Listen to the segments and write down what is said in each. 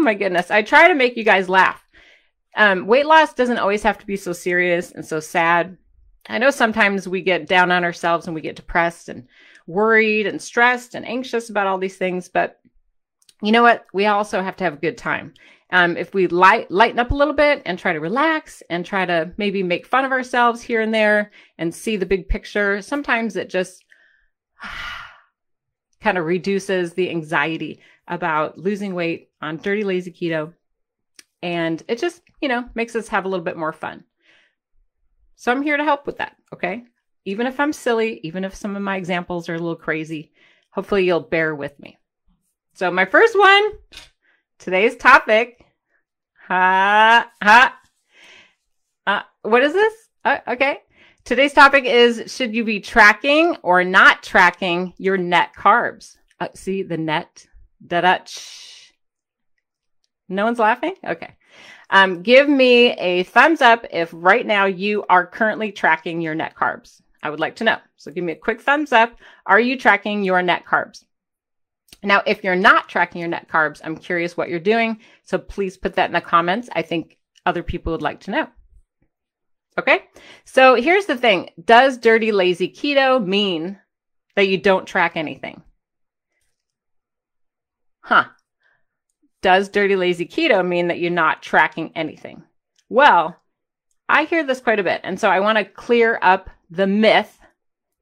My goodness. I try to make you guys laugh. Um, weight loss doesn't always have to be so serious and so sad. I know sometimes we get down on ourselves and we get depressed and worried and stressed and anxious about all these things, but you know what? We also have to have a good time. Um, if we light, lighten up a little bit and try to relax and try to maybe make fun of ourselves here and there and see the big picture, sometimes it just kind of reduces the anxiety about losing weight on dirty, lazy keto. And it just, you know, makes us have a little bit more fun. So I'm here to help with that. Okay. Even if I'm silly, even if some of my examples are a little crazy, hopefully you'll bear with me. So my first one, today's topic, ha, ha, uh, what is this? Uh, okay. Today's topic is should you be tracking or not tracking your net carbs? Uh, see the net? Da da. No one's laughing? Okay. Um, give me a thumbs up if right now you are currently tracking your net carbs. I would like to know. So give me a quick thumbs up. Are you tracking your net carbs? Now, if you're not tracking your net carbs, I'm curious what you're doing. So please put that in the comments. I think other people would like to know. Okay. So here's the thing. Does dirty, lazy keto mean that you don't track anything? Huh. Does dirty, lazy keto mean that you're not tracking anything? Well, I hear this quite a bit. And so I want to clear up the myth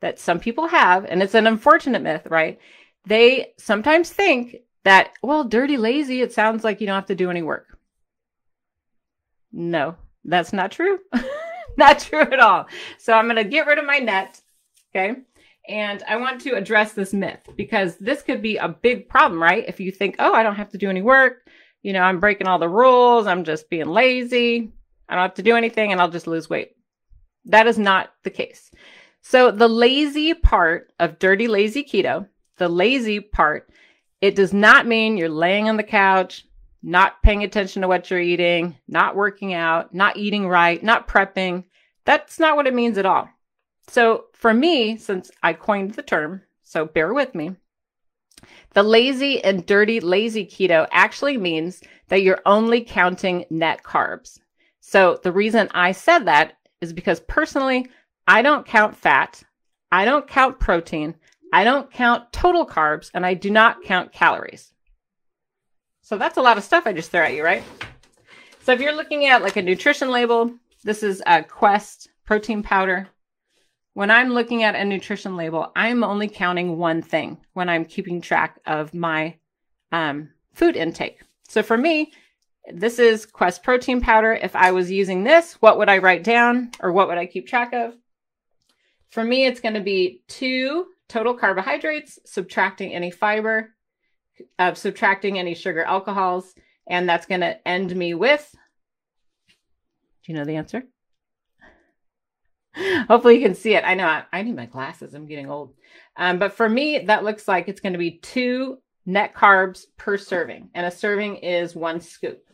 that some people have. And it's an unfortunate myth, right? They sometimes think that, well, dirty, lazy, it sounds like you don't have to do any work. No, that's not true. not true at all. So I'm going to get rid of my net. Okay. And I want to address this myth because this could be a big problem, right? If you think, oh, I don't have to do any work, you know, I'm breaking all the rules, I'm just being lazy, I don't have to do anything, and I'll just lose weight. That is not the case. So, the lazy part of dirty, lazy keto, the lazy part, it does not mean you're laying on the couch, not paying attention to what you're eating, not working out, not eating right, not prepping. That's not what it means at all. So for me, since I coined the term, so bear with me, the lazy and dirty lazy keto actually means that you're only counting net carbs. So the reason I said that is because personally, I don't count fat, I don't count protein, I don't count total carbs, and I do not count calories. So that's a lot of stuff I just threw at you, right? So if you're looking at like a nutrition label, this is a Quest protein powder. When I'm looking at a nutrition label, I'm only counting one thing when I'm keeping track of my um, food intake. So for me, this is Quest protein powder. If I was using this, what would I write down or what would I keep track of? For me, it's going to be two total carbohydrates, subtracting any fiber, uh, subtracting any sugar alcohols, and that's going to end me with. Do you know the answer? Hopefully you can see it. I know I, I need my glasses. I'm getting old. Um, but for me, that looks like it's going to be two net carbs per serving. And a serving is one scoop.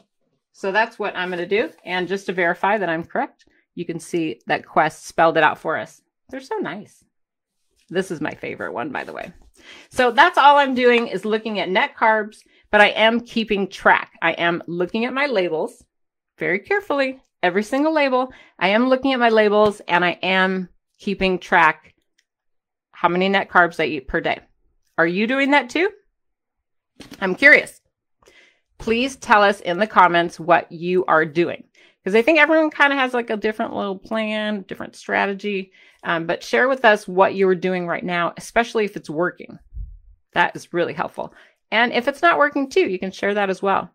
So that's what I'm going to do. And just to verify that I'm correct, you can see that Quest spelled it out for us. They're so nice. This is my favorite one, by the way. So that's all I'm doing is looking at net carbs, but I am keeping track. I am looking at my labels very carefully every single label. I am looking at my labels and I am keeping track how many net carbs I eat per day. Are you doing that too? I'm curious. Please tell us in the comments what you are doing because I think everyone kind of has like a different little plan, different strategy. Um, but share with us what you are doing right now, especially if it's working. That is really helpful. And if it's not working too, you can share that as well.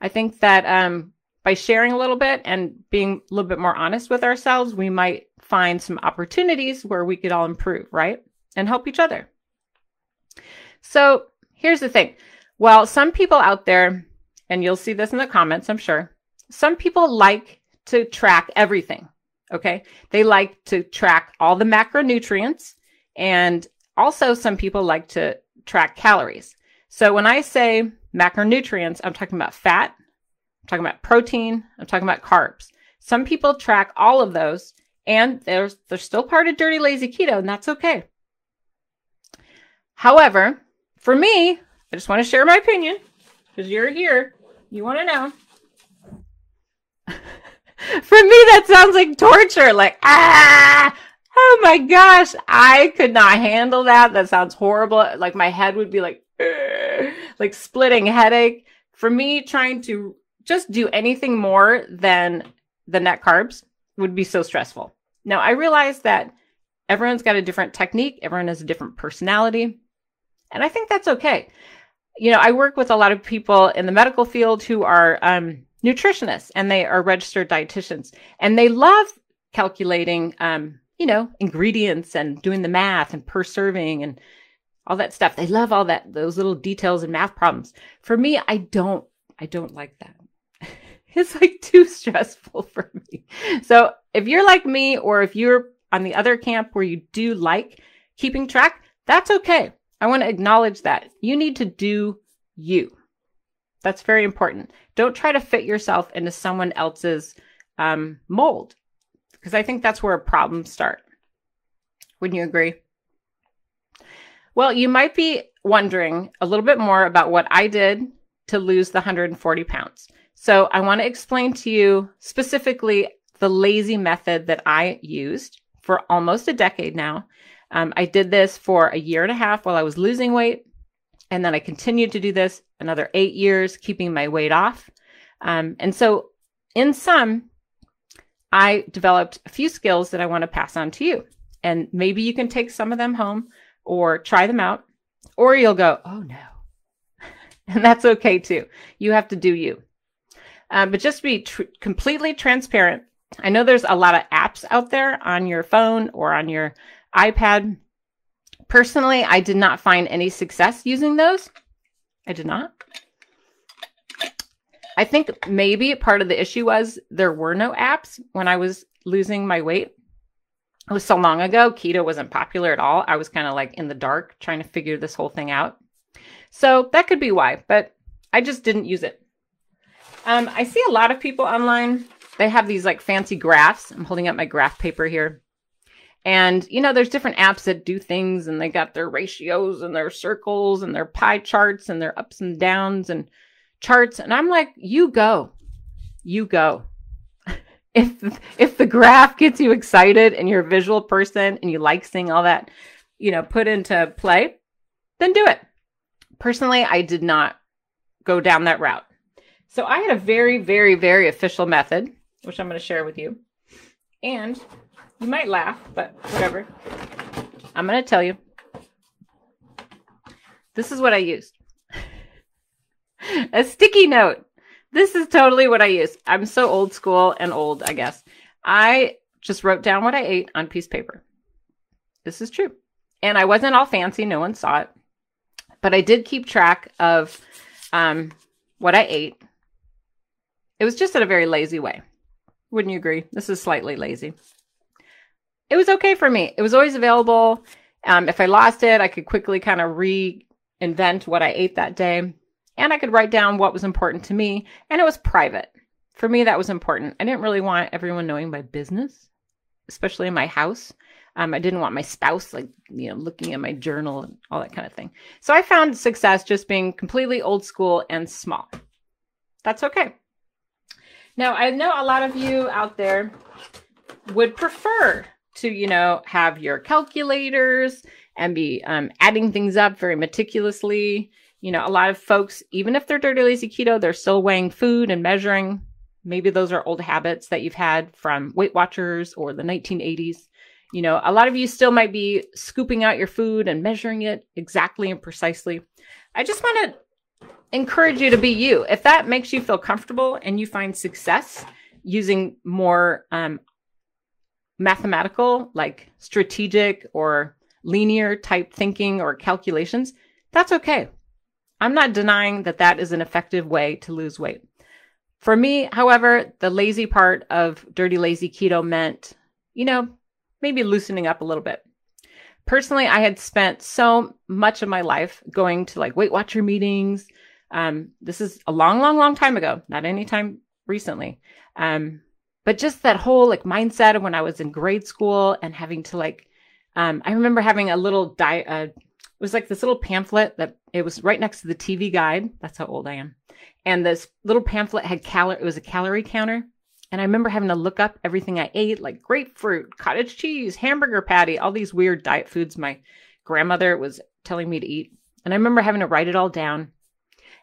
I think that um, by sharing a little bit and being a little bit more honest with ourselves, we might find some opportunities where we could all improve, right? And help each other. So here's the thing. Well, some people out there, and you'll see this in the comments, I'm sure. Some people like to track everything. Okay. They like to track all the macronutrients. And also, some people like to track calories. So when I say macronutrients, I'm talking about fat, talking about protein, I'm talking about carbs. Some people track all of those and they're, they're still part of dirty lazy keto, and that's okay. However, for me, I just want to share my opinion because you're here. You want to know. for me, that sounds like torture. Like, ah, oh my gosh, I could not handle that. That sounds horrible. Like my head would be like, like splitting headache. For me, trying to just do anything more than the net carbs would be so stressful. Now, I realize that everyone's got a different technique, everyone has a different personality, and I think that's okay. You know, I work with a lot of people in the medical field who are um, nutritionists and they are registered dietitians, and they love calculating, um, you know, ingredients and doing the math and per serving and all that stuff. They love all that, those little details and math problems. For me, I don't, I don't like that. it's like too stressful for me. So if you're like me, or if you're on the other camp where you do like keeping track, that's okay. I want to acknowledge that. You need to do you. That's very important. Don't try to fit yourself into someone else's um, mold, because I think that's where problems start. Wouldn't you agree? Well, you might be wondering a little bit more about what I did to lose the 140 pounds. So I want to explain to you specifically the lazy method that I used for almost a decade now. Um, I did this for a year and a half while I was losing weight. And then I continued to do this another eight years, keeping my weight off. Um, and so, in sum, I developed a few skills that I want to pass on to you. And maybe you can take some of them home or try them out, or you'll go, oh no. and that's okay too. You have to do you. Um, but just to be tr- completely transparent, I know there's a lot of apps out there on your phone or on your iPad. Personally, I did not find any success using those. I did not. I think maybe part of the issue was there were no apps when I was losing my weight. It was so long ago. Keto wasn't popular at all. I was kind of like in the dark trying to figure this whole thing out. So that could be why, but I just didn't use it. Um, I see a lot of people online. They have these like fancy graphs. I'm holding up my graph paper here. And, you know, there's different apps that do things and they got their ratios and their circles and their pie charts and their ups and downs and charts. And I'm like, you go, you go. if, if the graph gets you excited and you're a visual person and you like seeing all that, you know, put into play, then do it. Personally, I did not go down that route. So I had a very, very, very official method, which I'm going to share with you. And you might laugh, but whatever. I'm going to tell you. This is what I used. a sticky note. This is totally what I use. I'm so old school and old, I guess. I just wrote down what I ate on piece of paper. This is true. And I wasn't all fancy, no one saw it. But I did keep track of um, what I ate it was just in a very lazy way. Wouldn't you agree? This is slightly lazy. It was okay for me. It was always available. Um, if I lost it, I could quickly kind of reinvent what I ate that day. And I could write down what was important to me. And it was private. For me, that was important. I didn't really want everyone knowing my business, especially in my house. Um, I didn't want my spouse, like, you know, looking at my journal and all that kind of thing. So I found success just being completely old school and small. That's okay. Now, I know a lot of you out there would prefer to, you know, have your calculators and be um, adding things up very meticulously. You know, a lot of folks, even if they're dirty lazy keto, they're still weighing food and measuring. Maybe those are old habits that you've had from Weight Watchers or the 1980s. You know, a lot of you still might be scooping out your food and measuring it exactly and precisely. I just want to encourage you to be you. If that makes you feel comfortable and you find success using more um, mathematical, like strategic or linear type thinking or calculations, that's okay. I'm not denying that that is an effective way to lose weight. For me, however, the lazy part of dirty lazy keto meant, you know, maybe loosening up a little bit. Personally, I had spent so much of my life going to like Weight Watcher meetings. Um, this is a long, long, long time ago, not anytime recently. Um, but just that whole like mindset of when I was in grade school and having to like, um, I remember having a little diet, uh, it was like this little pamphlet that it was right next to the TV guide. That's how old I am. And this little pamphlet had calorie, it was a calorie counter. And I remember having to look up everything I ate, like grapefruit, cottage cheese, hamburger patty, all these weird diet foods my grandmother was telling me to eat. And I remember having to write it all down.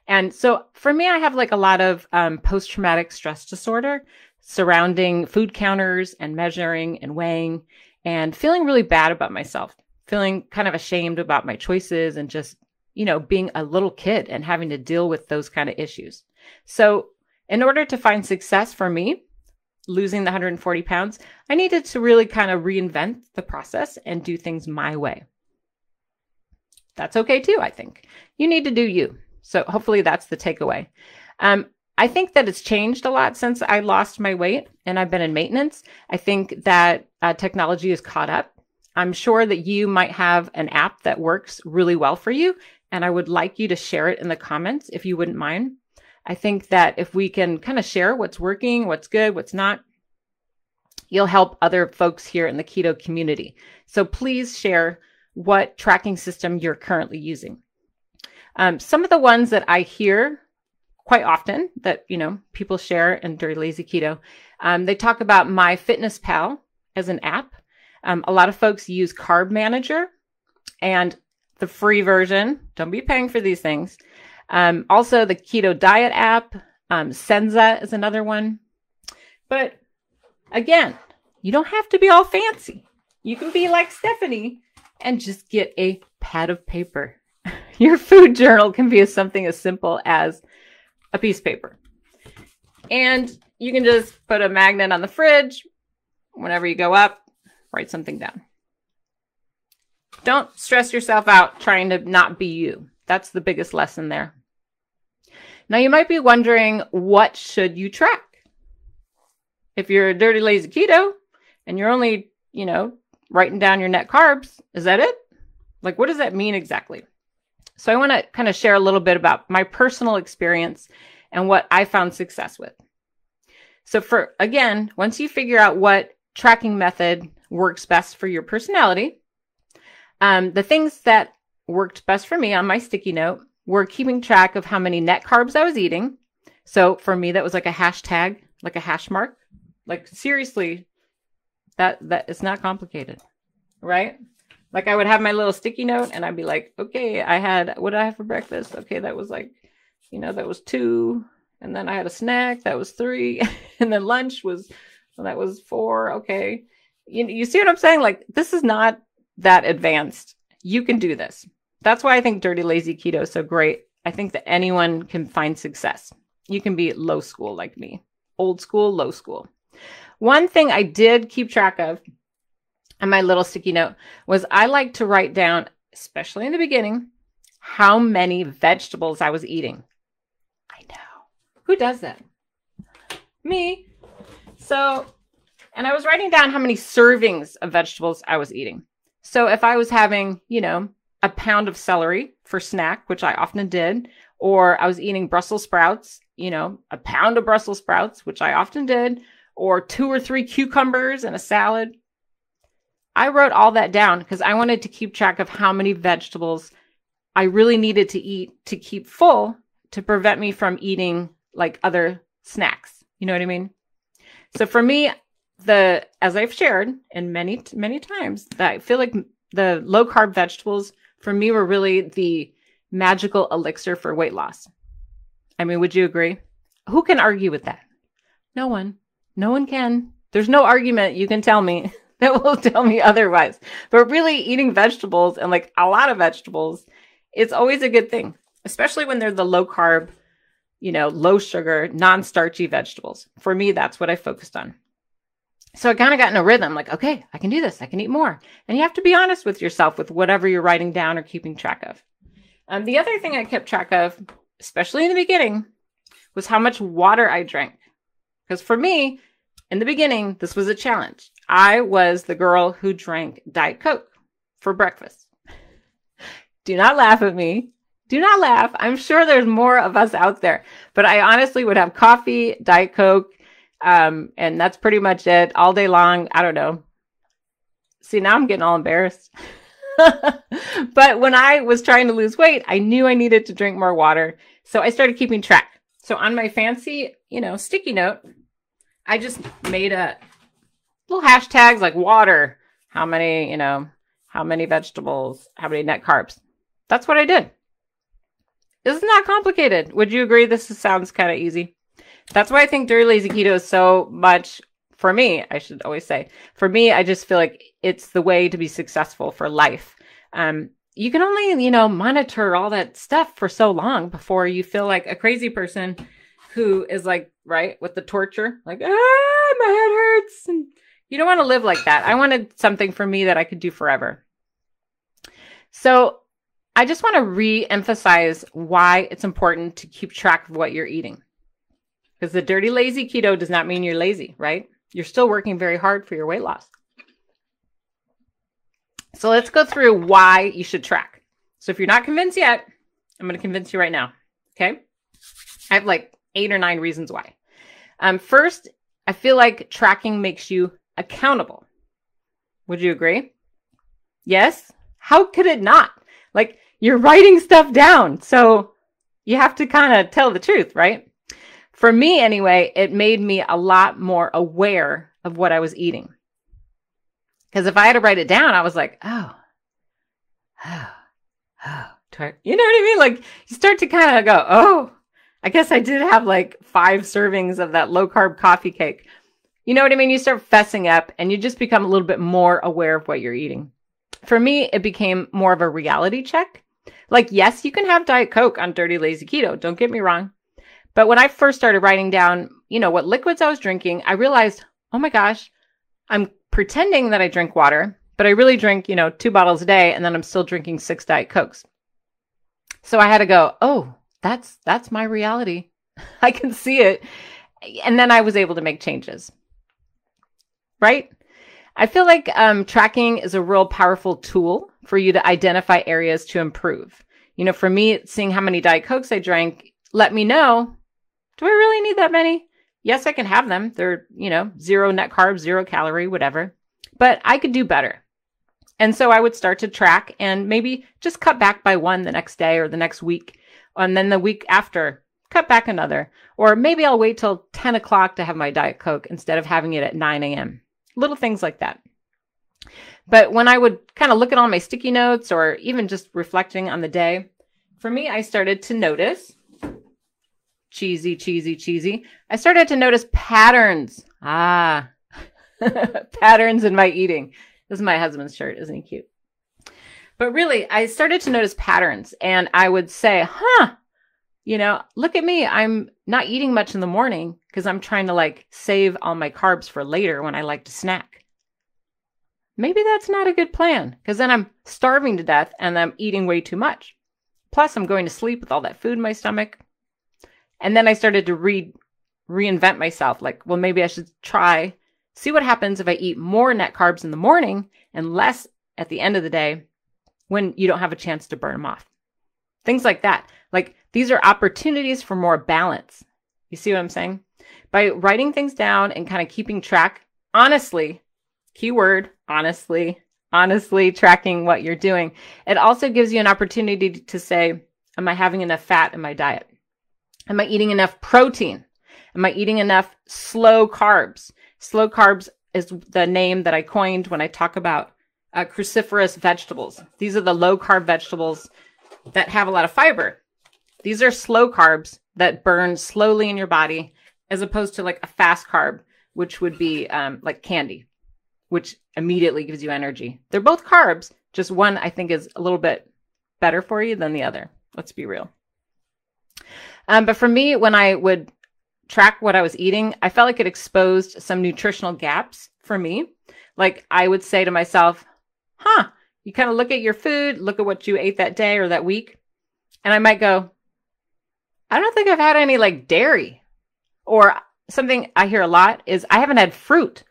And so for me, I have like a lot of um, post traumatic stress disorder surrounding food counters and measuring and weighing and feeling really bad about myself, feeling kind of ashamed about my choices and just, you know, being a little kid and having to deal with those kind of issues. So, in order to find success for me, losing the 140 pounds, I needed to really kind of reinvent the process and do things my way. That's okay too, I think. You need to do you. So hopefully that's the takeaway. Um, I think that it's changed a lot since I lost my weight and I've been in maintenance. I think that uh, technology is caught up. I'm sure that you might have an app that works really well for you, and I would like you to share it in the comments if you wouldn't mind. I think that if we can kind of share what's working, what's good, what's not, you'll help other folks here in the keto community. So please share what tracking system you're currently using. Um, some of the ones that I hear quite often that you know people share in Dirty Lazy Keto, um, they talk about MyFitnessPal as an app. Um, a lot of folks use Carb Manager and the free version. Don't be paying for these things. Um, also, the Keto Diet app, um, Senza is another one. But again, you don't have to be all fancy. You can be like Stephanie and just get a pad of paper. Your food journal can be something as simple as a piece of paper. And you can just put a magnet on the fridge. Whenever you go up, write something down. Don't stress yourself out trying to not be you. That's the biggest lesson there. Now you might be wondering, what should you track? If you're a dirty, lazy keto and you're only, you know, writing down your net carbs, is that it? Like, what does that mean exactly? So I want to kind of share a little bit about my personal experience and what I found success with. So for, again, once you figure out what tracking method works best for your personality, um, the things that worked best for me on my sticky note were keeping track of how many net carbs I was eating. So for me, that was like a hashtag, like a hash mark. Like seriously, that that it's not complicated, right? Like I would have my little sticky note and I'd be like, okay, I had what did I have for breakfast? Okay, that was like, you know, that was two. And then I had a snack, that was three. and then lunch was well, that was four. Okay. You, you see what I'm saying? Like this is not that advanced. You can do this. That's why I think Dirty Lazy Keto is so great. I think that anyone can find success. You can be low school like me, old school, low school. One thing I did keep track of on my little sticky note was I like to write down, especially in the beginning, how many vegetables I was eating. I know. Who does that? Me. So, and I was writing down how many servings of vegetables I was eating. So if I was having, you know, a pound of celery for snack, which I often did, or I was eating Brussels sprouts, you know, a pound of Brussels sprouts, which I often did, or two or three cucumbers and a salad. I wrote all that down because I wanted to keep track of how many vegetables I really needed to eat to keep full to prevent me from eating like other snacks. You know what I mean? So for me, the as I've shared in many many times, that I feel like the low carb vegetables for me were really the magical elixir for weight loss. I mean, would you agree? Who can argue with that? No one. No one can. There's no argument you can tell me that will tell me otherwise. But really, eating vegetables and like a lot of vegetables, it's always a good thing, especially when they're the low carb, you know, low sugar, non starchy vegetables. For me, that's what I focused on. So I kind of got in a rhythm like, okay, I can do this. I can eat more. And you have to be honest with yourself with whatever you're writing down or keeping track of. Um, the other thing I kept track of, especially in the beginning, was how much water I drank. Because for me, in the beginning, this was a challenge. I was the girl who drank Diet Coke for breakfast. Do not laugh at me. Do not laugh. I'm sure there's more of us out there, but I honestly would have coffee, Diet Coke, um, and that's pretty much it all day long. I don't know. See, now I'm getting all embarrassed. but when I was trying to lose weight, I knew I needed to drink more water. So I started keeping track. So on my fancy, you know, sticky note, I just made a little hashtags like water, how many, you know, how many vegetables, how many net carbs. That's what I did. This is not complicated. Would you agree this sounds kind of easy? That's why I think Dirty Lazy Keto is so much for me, I should always say. For me, I just feel like it's the way to be successful for life. Um, you can only, you know, monitor all that stuff for so long before you feel like a crazy person who is like, right, with the torture, like, ah, my head hurts. And you don't want to live like that. I wanted something for me that I could do forever. So I just want to re emphasize why it's important to keep track of what you're eating. Because the dirty, lazy keto does not mean you're lazy, right? You're still working very hard for your weight loss. So let's go through why you should track. So if you're not convinced yet, I'm going to convince you right now. Okay. I have like eight or nine reasons why. Um, first, I feel like tracking makes you accountable. Would you agree? Yes. How could it not? Like you're writing stuff down. So you have to kind of tell the truth, right? For me, anyway, it made me a lot more aware of what I was eating. Because if I had to write it down, I was like, oh, oh, oh. You know what I mean? Like you start to kind of go, oh, I guess I did have like five servings of that low carb coffee cake. You know what I mean? You start fessing up and you just become a little bit more aware of what you're eating. For me, it became more of a reality check. Like, yes, you can have Diet Coke on Dirty Lazy Keto. Don't get me wrong. But when I first started writing down, you know, what liquids I was drinking, I realized, oh my gosh, I'm pretending that I drink water, but I really drink, you know, two bottles a day and then I'm still drinking six Diet Cokes. So I had to go, oh, that's that's my reality. I can see it. And then I was able to make changes. Right? I feel like um, tracking is a real powerful tool for you to identify areas to improve. You know, for me, seeing how many Diet Cokes I drank let me know do I really need that many? Yes, I can have them. They're, you know, zero net carbs, zero calorie, whatever. But I could do better. And so I would start to track and maybe just cut back by one the next day or the next week. And then the week after, cut back another. Or maybe I'll wait till 10 o'clock to have my Diet Coke instead of having it at 9 a.m. Little things like that. But when I would kind of look at all my sticky notes or even just reflecting on the day, for me, I started to notice cheesy, cheesy, cheesy. I started to notice patterns. Ah, patterns in my eating. This is my husband's shirt. Isn't he cute? But really, I started to notice patterns and I would say, huh, you know, look at me. I'm not eating much in the morning because I'm trying to like save all my carbs for later when I like to snack. Maybe that's not a good plan because then I'm starving to death and I'm eating way too much. Plus, I'm going to sleep with all that food in my stomach. And then I started to re reinvent myself. Like, well, maybe I should try, see what happens if I eat more net carbs in the morning and less at the end of the day when you don't have a chance to burn them off. Things like that. Like, these are opportunities for more balance. You see what I'm saying? By writing things down and kind of keeping track, honestly, keyword, honestly, honestly tracking what you're doing, it also gives you an opportunity to say, Am I having enough fat in my diet? Am I eating enough protein? Am I eating enough slow carbs? Slow carbs is the name that I coined when I talk about uh, cruciferous vegetables. These are the low carb vegetables that have a lot of fiber. These are slow carbs that burn slowly in your body, as opposed to like a fast carb, which would be um, like candy, which immediately gives you energy. They're both carbs, just one I think is a little bit better for you than the other. Let's be real. Um, but for me, when I would track what I was eating, I felt like it exposed some nutritional gaps for me. Like I would say to myself, huh, you kind of look at your food, look at what you ate that day or that week. and I might go, I don't think I've had any like dairy. Or something I hear a lot is I haven't had fruit.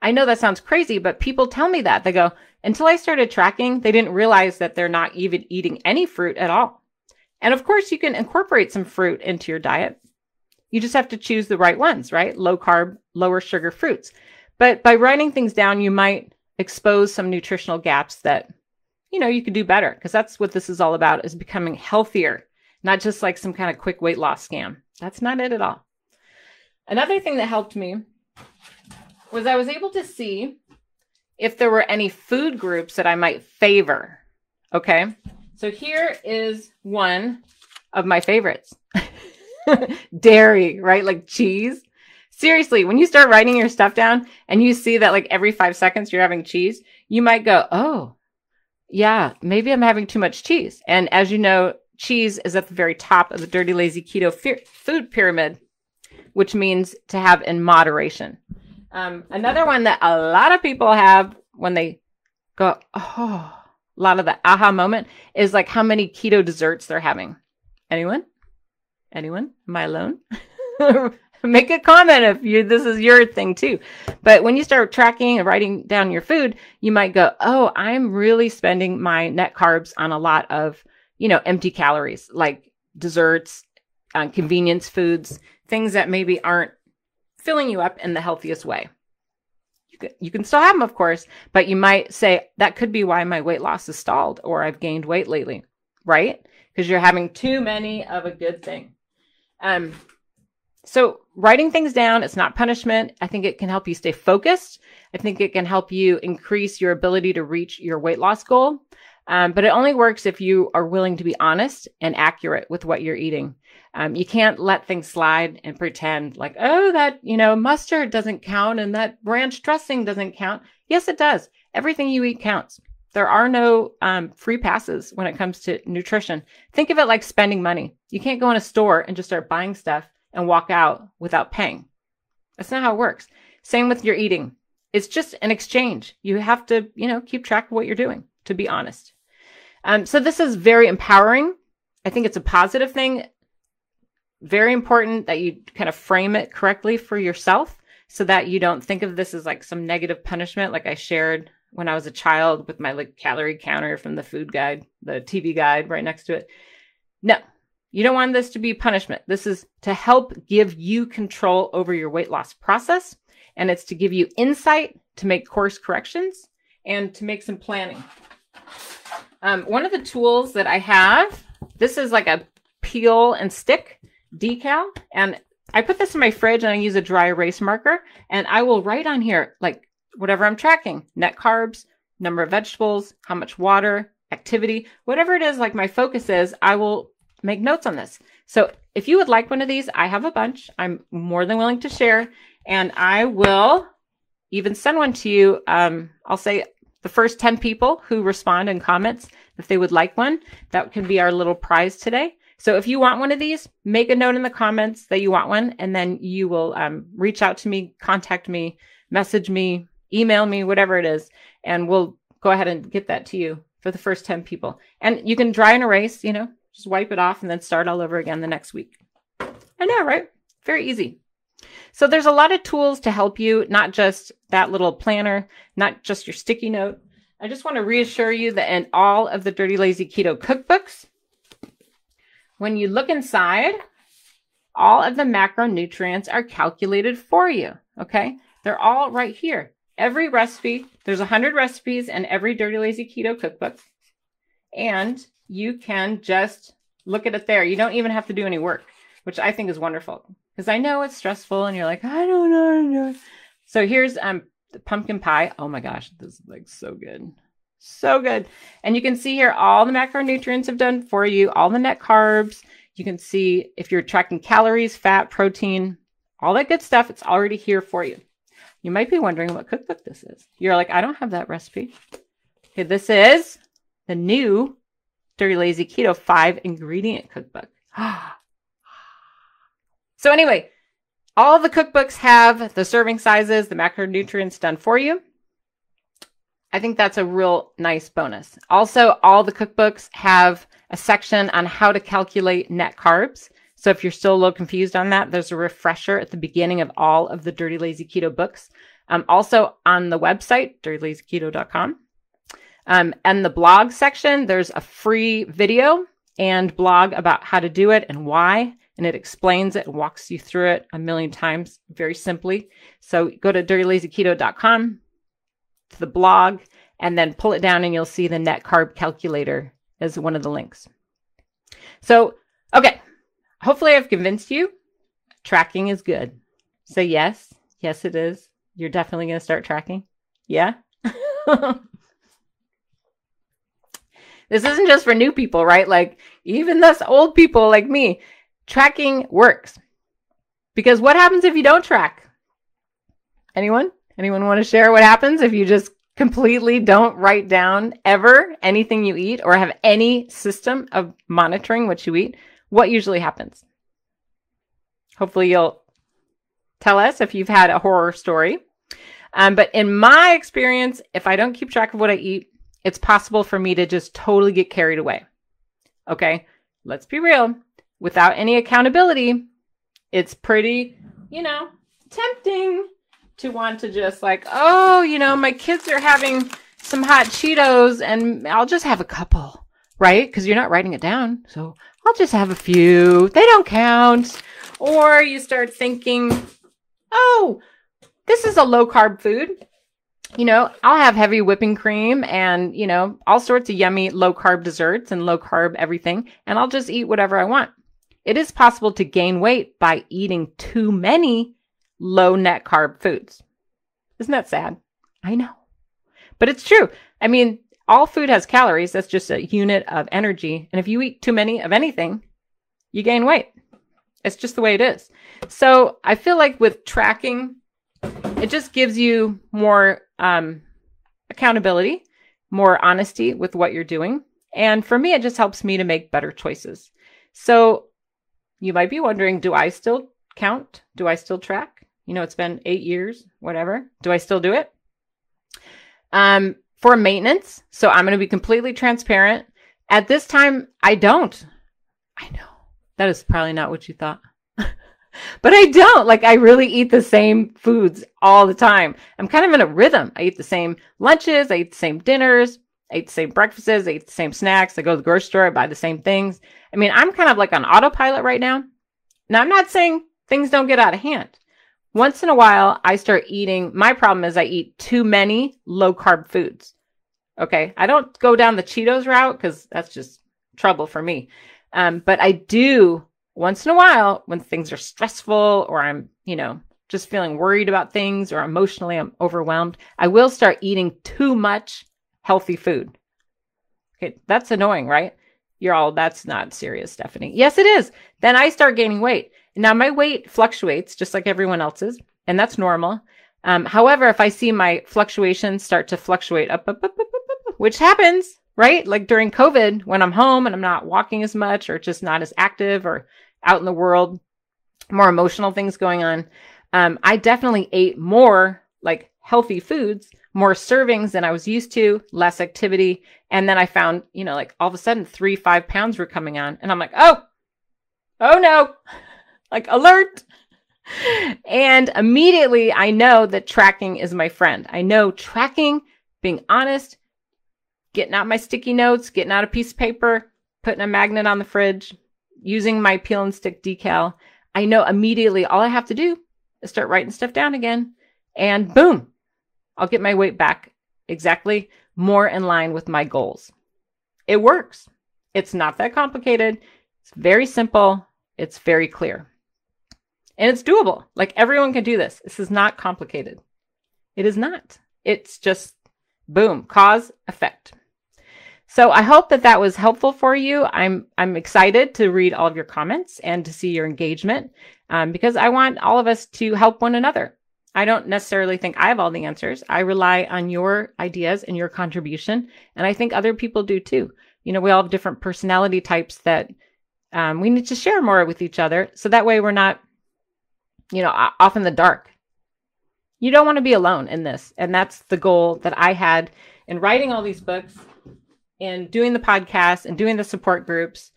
I know that sounds crazy, but people tell me that. They go, until I started tracking, they didn't realize that they're not even eating any fruit at all. And of course, you can incorporate some fruit into your diet. You just have to choose the right ones, right? Low carb, lower sugar fruits. But by writing things down, you might expose some nutritional gaps that, you know, you could do better because that's what this is all about is becoming healthier, not just like some kind of quick weight loss scam. That's not it at all. Another thing that helped me was I was able to see if there were any food groups that I might favor. Okay. So here is one of my favorites dairy, right? Like cheese. Seriously, when you start writing your stuff down and you see that like every five seconds you're having cheese, you might go, oh, yeah, maybe I'm having too much cheese. And as you know, cheese is at the very top of the dirty, lazy keto food pyramid, which means to have in moderation. Um, another one that a lot of people have when they go, oh, a lot of the aha moment is like how many keto desserts they're having. Anyone? Anyone? Am I alone? Make a comment if you this is your thing too. But when you start tracking and writing down your food, you might go, "Oh, I'm really spending my net carbs on a lot of, you know, empty calories, like desserts, uh, convenience foods, things that maybe aren't filling you up in the healthiest way." You can, you can still have them, of course, but you might say that could be why my weight loss is stalled or I've gained weight lately, right? Because you're having too many of a good thing. Um, so writing things down, it's not punishment. I think it can help you stay focused. I think it can help you increase your ability to reach your weight loss goal. Um, but it only works if you are willing to be honest and accurate with what you're eating. Um, you can't let things slide and pretend like, oh, that, you know, mustard doesn't count and that ranch dressing doesn't count. Yes, it does. Everything you eat counts. There are no um, free passes when it comes to nutrition. Think of it like spending money. You can't go in a store and just start buying stuff and walk out without paying. That's not how it works. Same with your eating. It's just an exchange. You have to, you know, keep track of what you're doing, to be honest. Um, so this is very empowering. I think it's a positive thing. Very important that you kind of frame it correctly for yourself so that you don't think of this as like some negative punishment, like I shared when I was a child with my like calorie counter from the food guide, the TV guide right next to it. No, you don't want this to be punishment. This is to help give you control over your weight loss process. And it's to give you insight to make course corrections and to make some planning. Um, one of the tools that I have, this is like a peel and stick decal. And I put this in my fridge and I use a dry erase marker. And I will write on here, like whatever I'm tracking, net carbs, number of vegetables, how much water, activity, whatever it is, like my focus is, I will make notes on this. So if you would like one of these, I have a bunch. I'm more than willing to share, and I will even send one to you. Um, I'll say the first 10 people who respond in comments if they would like one, that can be our little prize today. So if you want one of these, make a note in the comments that you want one, and then you will um, reach out to me, contact me, message me, email me, whatever it is, and we'll go ahead and get that to you for the first 10 people. And you can dry and erase, you know, just wipe it off and then start all over again the next week. I know, right? Very easy. So there's a lot of tools to help you, not just that little planner, not just your sticky note. I just want to reassure you that in all of the Dirty Lazy Keto cookbooks, when you look inside, all of the macronutrients are calculated for you. Okay. They're all right here. Every recipe, there's 100 recipes in every Dirty Lazy Keto cookbook. And you can just look at it there. You don't even have to do any work, which I think is wonderful because I know it's stressful and you're like, I don't know. So here's um the pumpkin pie. Oh my gosh, this is like so good. So good. And you can see here all the macronutrients have done for you, all the net carbs. You can see if you're tracking calories, fat, protein, all that good stuff, it's already here for you. You might be wondering what cookbook this is. You're like, I don't have that recipe. Okay, this is the new Dirty Lazy Keto five ingredient cookbook. so, anyway, all the cookbooks have the serving sizes, the macronutrients done for you. I think that's a real nice bonus. Also, all the cookbooks have a section on how to calculate net carbs. So if you're still a little confused on that, there's a refresher at the beginning of all of the Dirty Lazy Keto books. Um, also on the website, dirtylazyketo.com. Um, and the blog section, there's a free video and blog about how to do it and why. And it explains it and walks you through it a million times very simply. So go to dirtylazyketo.com to the blog and then pull it down and you'll see the net carb calculator as one of the links. So, okay. Hopefully I've convinced you tracking is good. So yes, yes it is. You're definitely going to start tracking. Yeah. this isn't just for new people, right? Like even us old people like me, tracking works. Because what happens if you don't track? Anyone? Anyone want to share what happens if you just completely don't write down ever anything you eat or have any system of monitoring what you eat? What usually happens? Hopefully you'll tell us if you've had a horror story. Um, but in my experience, if I don't keep track of what I eat, it's possible for me to just totally get carried away. Okay, let's be real. Without any accountability, it's pretty, you know, tempting to want to just like, oh, you know, my kids are having some hot Cheetos and I'll just have a couple, right? Because you're not writing it down. So I'll just have a few. They don't count. Or you start thinking, oh, this is a low carb food. You know, I'll have heavy whipping cream and, you know, all sorts of yummy low carb desserts and low carb everything, and I'll just eat whatever I want. It is possible to gain weight by eating too many low net carb foods. Isn't that sad? I know. But it's true. I mean, all food has calories. That's just a unit of energy. And if you eat too many of anything, you gain weight. It's just the way it is. So I feel like with tracking, it just gives you more um, accountability, more honesty with what you're doing. And for me, it just helps me to make better choices. So you might be wondering do I still count? Do I still track? You know, it's been eight years, whatever. Do I still do it? Um, for maintenance, so I'm going to be completely transparent. At this time, I don't. I know that is probably not what you thought. but I don't. Like, I really eat the same foods all the time. I'm kind of in a rhythm. I eat the same lunches, I eat the same dinners, Eat the same breakfasts, eat the same snacks. I go to the grocery store, I buy the same things. I mean, I'm kind of like on autopilot right now. Now, I'm not saying things don't get out of hand. Once in a while, I start eating. My problem is I eat too many low carb foods. Okay. I don't go down the Cheetos route because that's just trouble for me. Um, but I do once in a while when things are stressful or I'm, you know, just feeling worried about things or emotionally I'm overwhelmed, I will start eating too much healthy food. Okay, that's annoying, right? You're all, that's not serious, Stephanie. Yes, it is. Then I start gaining weight. Now my weight fluctuates just like everyone else's, and that's normal. Um, however, if I see my fluctuations start to fluctuate up, up, up, up, up, up, which happens, right? Like during COVID, when I'm home and I'm not walking as much or just not as active or out in the world, more emotional things going on. Um, I definitely ate more like healthy foods, more servings than I was used to, less activity. And then I found, you know, like all of a sudden three, five pounds were coming on. And I'm like, oh, oh no, like alert. And immediately I know that tracking is my friend. I know tracking, being honest, getting out my sticky notes, getting out a piece of paper, putting a magnet on the fridge, using my peel and stick decal, I know immediately all I have to do is start writing stuff down again. And boom, I'll get my weight back exactly more in line with my goals. It works. It's not that complicated. It's very simple. It's very clear. And it's doable. Like everyone can do this. This is not complicated. It is not. It's just boom, cause, effect. So I hope that that was helpful for you. I'm I'm excited to read all of your comments and to see your engagement um, because I want all of us to help one another. I don't necessarily think I have all the answers. I rely on your ideas and your contribution, and I think other people do too. You know, we all have different personality types that um, we need to share more with each other, so that way we're not, you know, off in the dark. you don't want to be alone in this. And that's the goal that I had in writing all these books and doing the podcast and doing the support groups.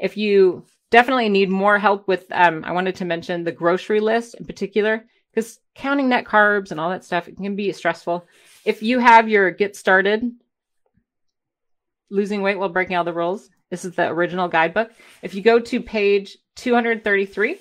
If you definitely need more help with, um, I wanted to mention the grocery list in particular, because counting net carbs and all that stuff it can be stressful. If you have your Get Started Losing Weight While Breaking All the Rules, this is the original guidebook. If you go to page 233,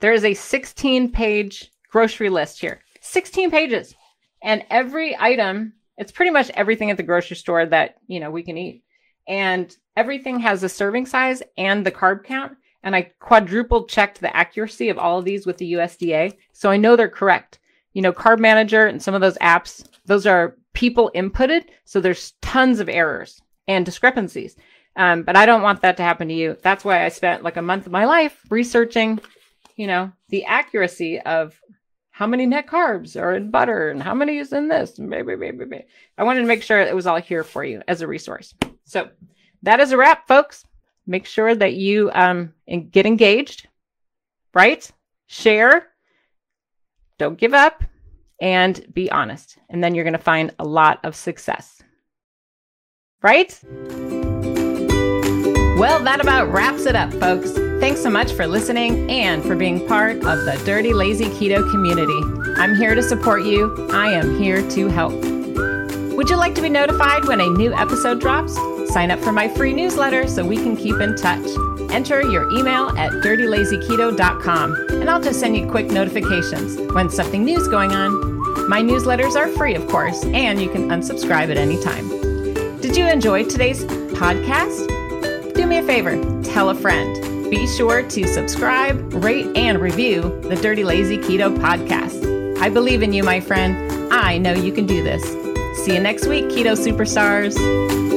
there is a 16 page grocery list here. 16 pages. And every item, it's pretty much everything at the grocery store that, you know, we can eat. And everything has a serving size and the carb count. And I quadruple checked the accuracy of all of these with the USDA. So I know they're correct. You know, Carb Manager and some of those apps, those are people inputted. So there's tons of errors and discrepancies. Um, but I don't want that to happen to you. That's why I spent like a month of my life researching, you know, the accuracy of how many net carbs are in butter and how many is in this. Baby, baby, baby. I wanted to make sure it was all here for you as a resource. So that is a wrap, folks. Make sure that you um, get engaged, right? Share, don't give up, and be honest. And then you're going to find a lot of success. Right? Well, that about wraps it up, folks. Thanks so much for listening and for being part of the Dirty Lazy Keto community. I'm here to support you. I am here to help. Would you like to be notified when a new episode drops? Sign up for my free newsletter so we can keep in touch. Enter your email at dirtylazyketo.com and I'll just send you quick notifications when something new is going on. My newsletters are free, of course, and you can unsubscribe at any time. Did you enjoy today's podcast? do me a favor tell a friend. Be sure to subscribe, rate, and review the Dirty Lazy Keto podcast. I believe in you, my friend. I know you can do this. See you next week, Keto Superstars.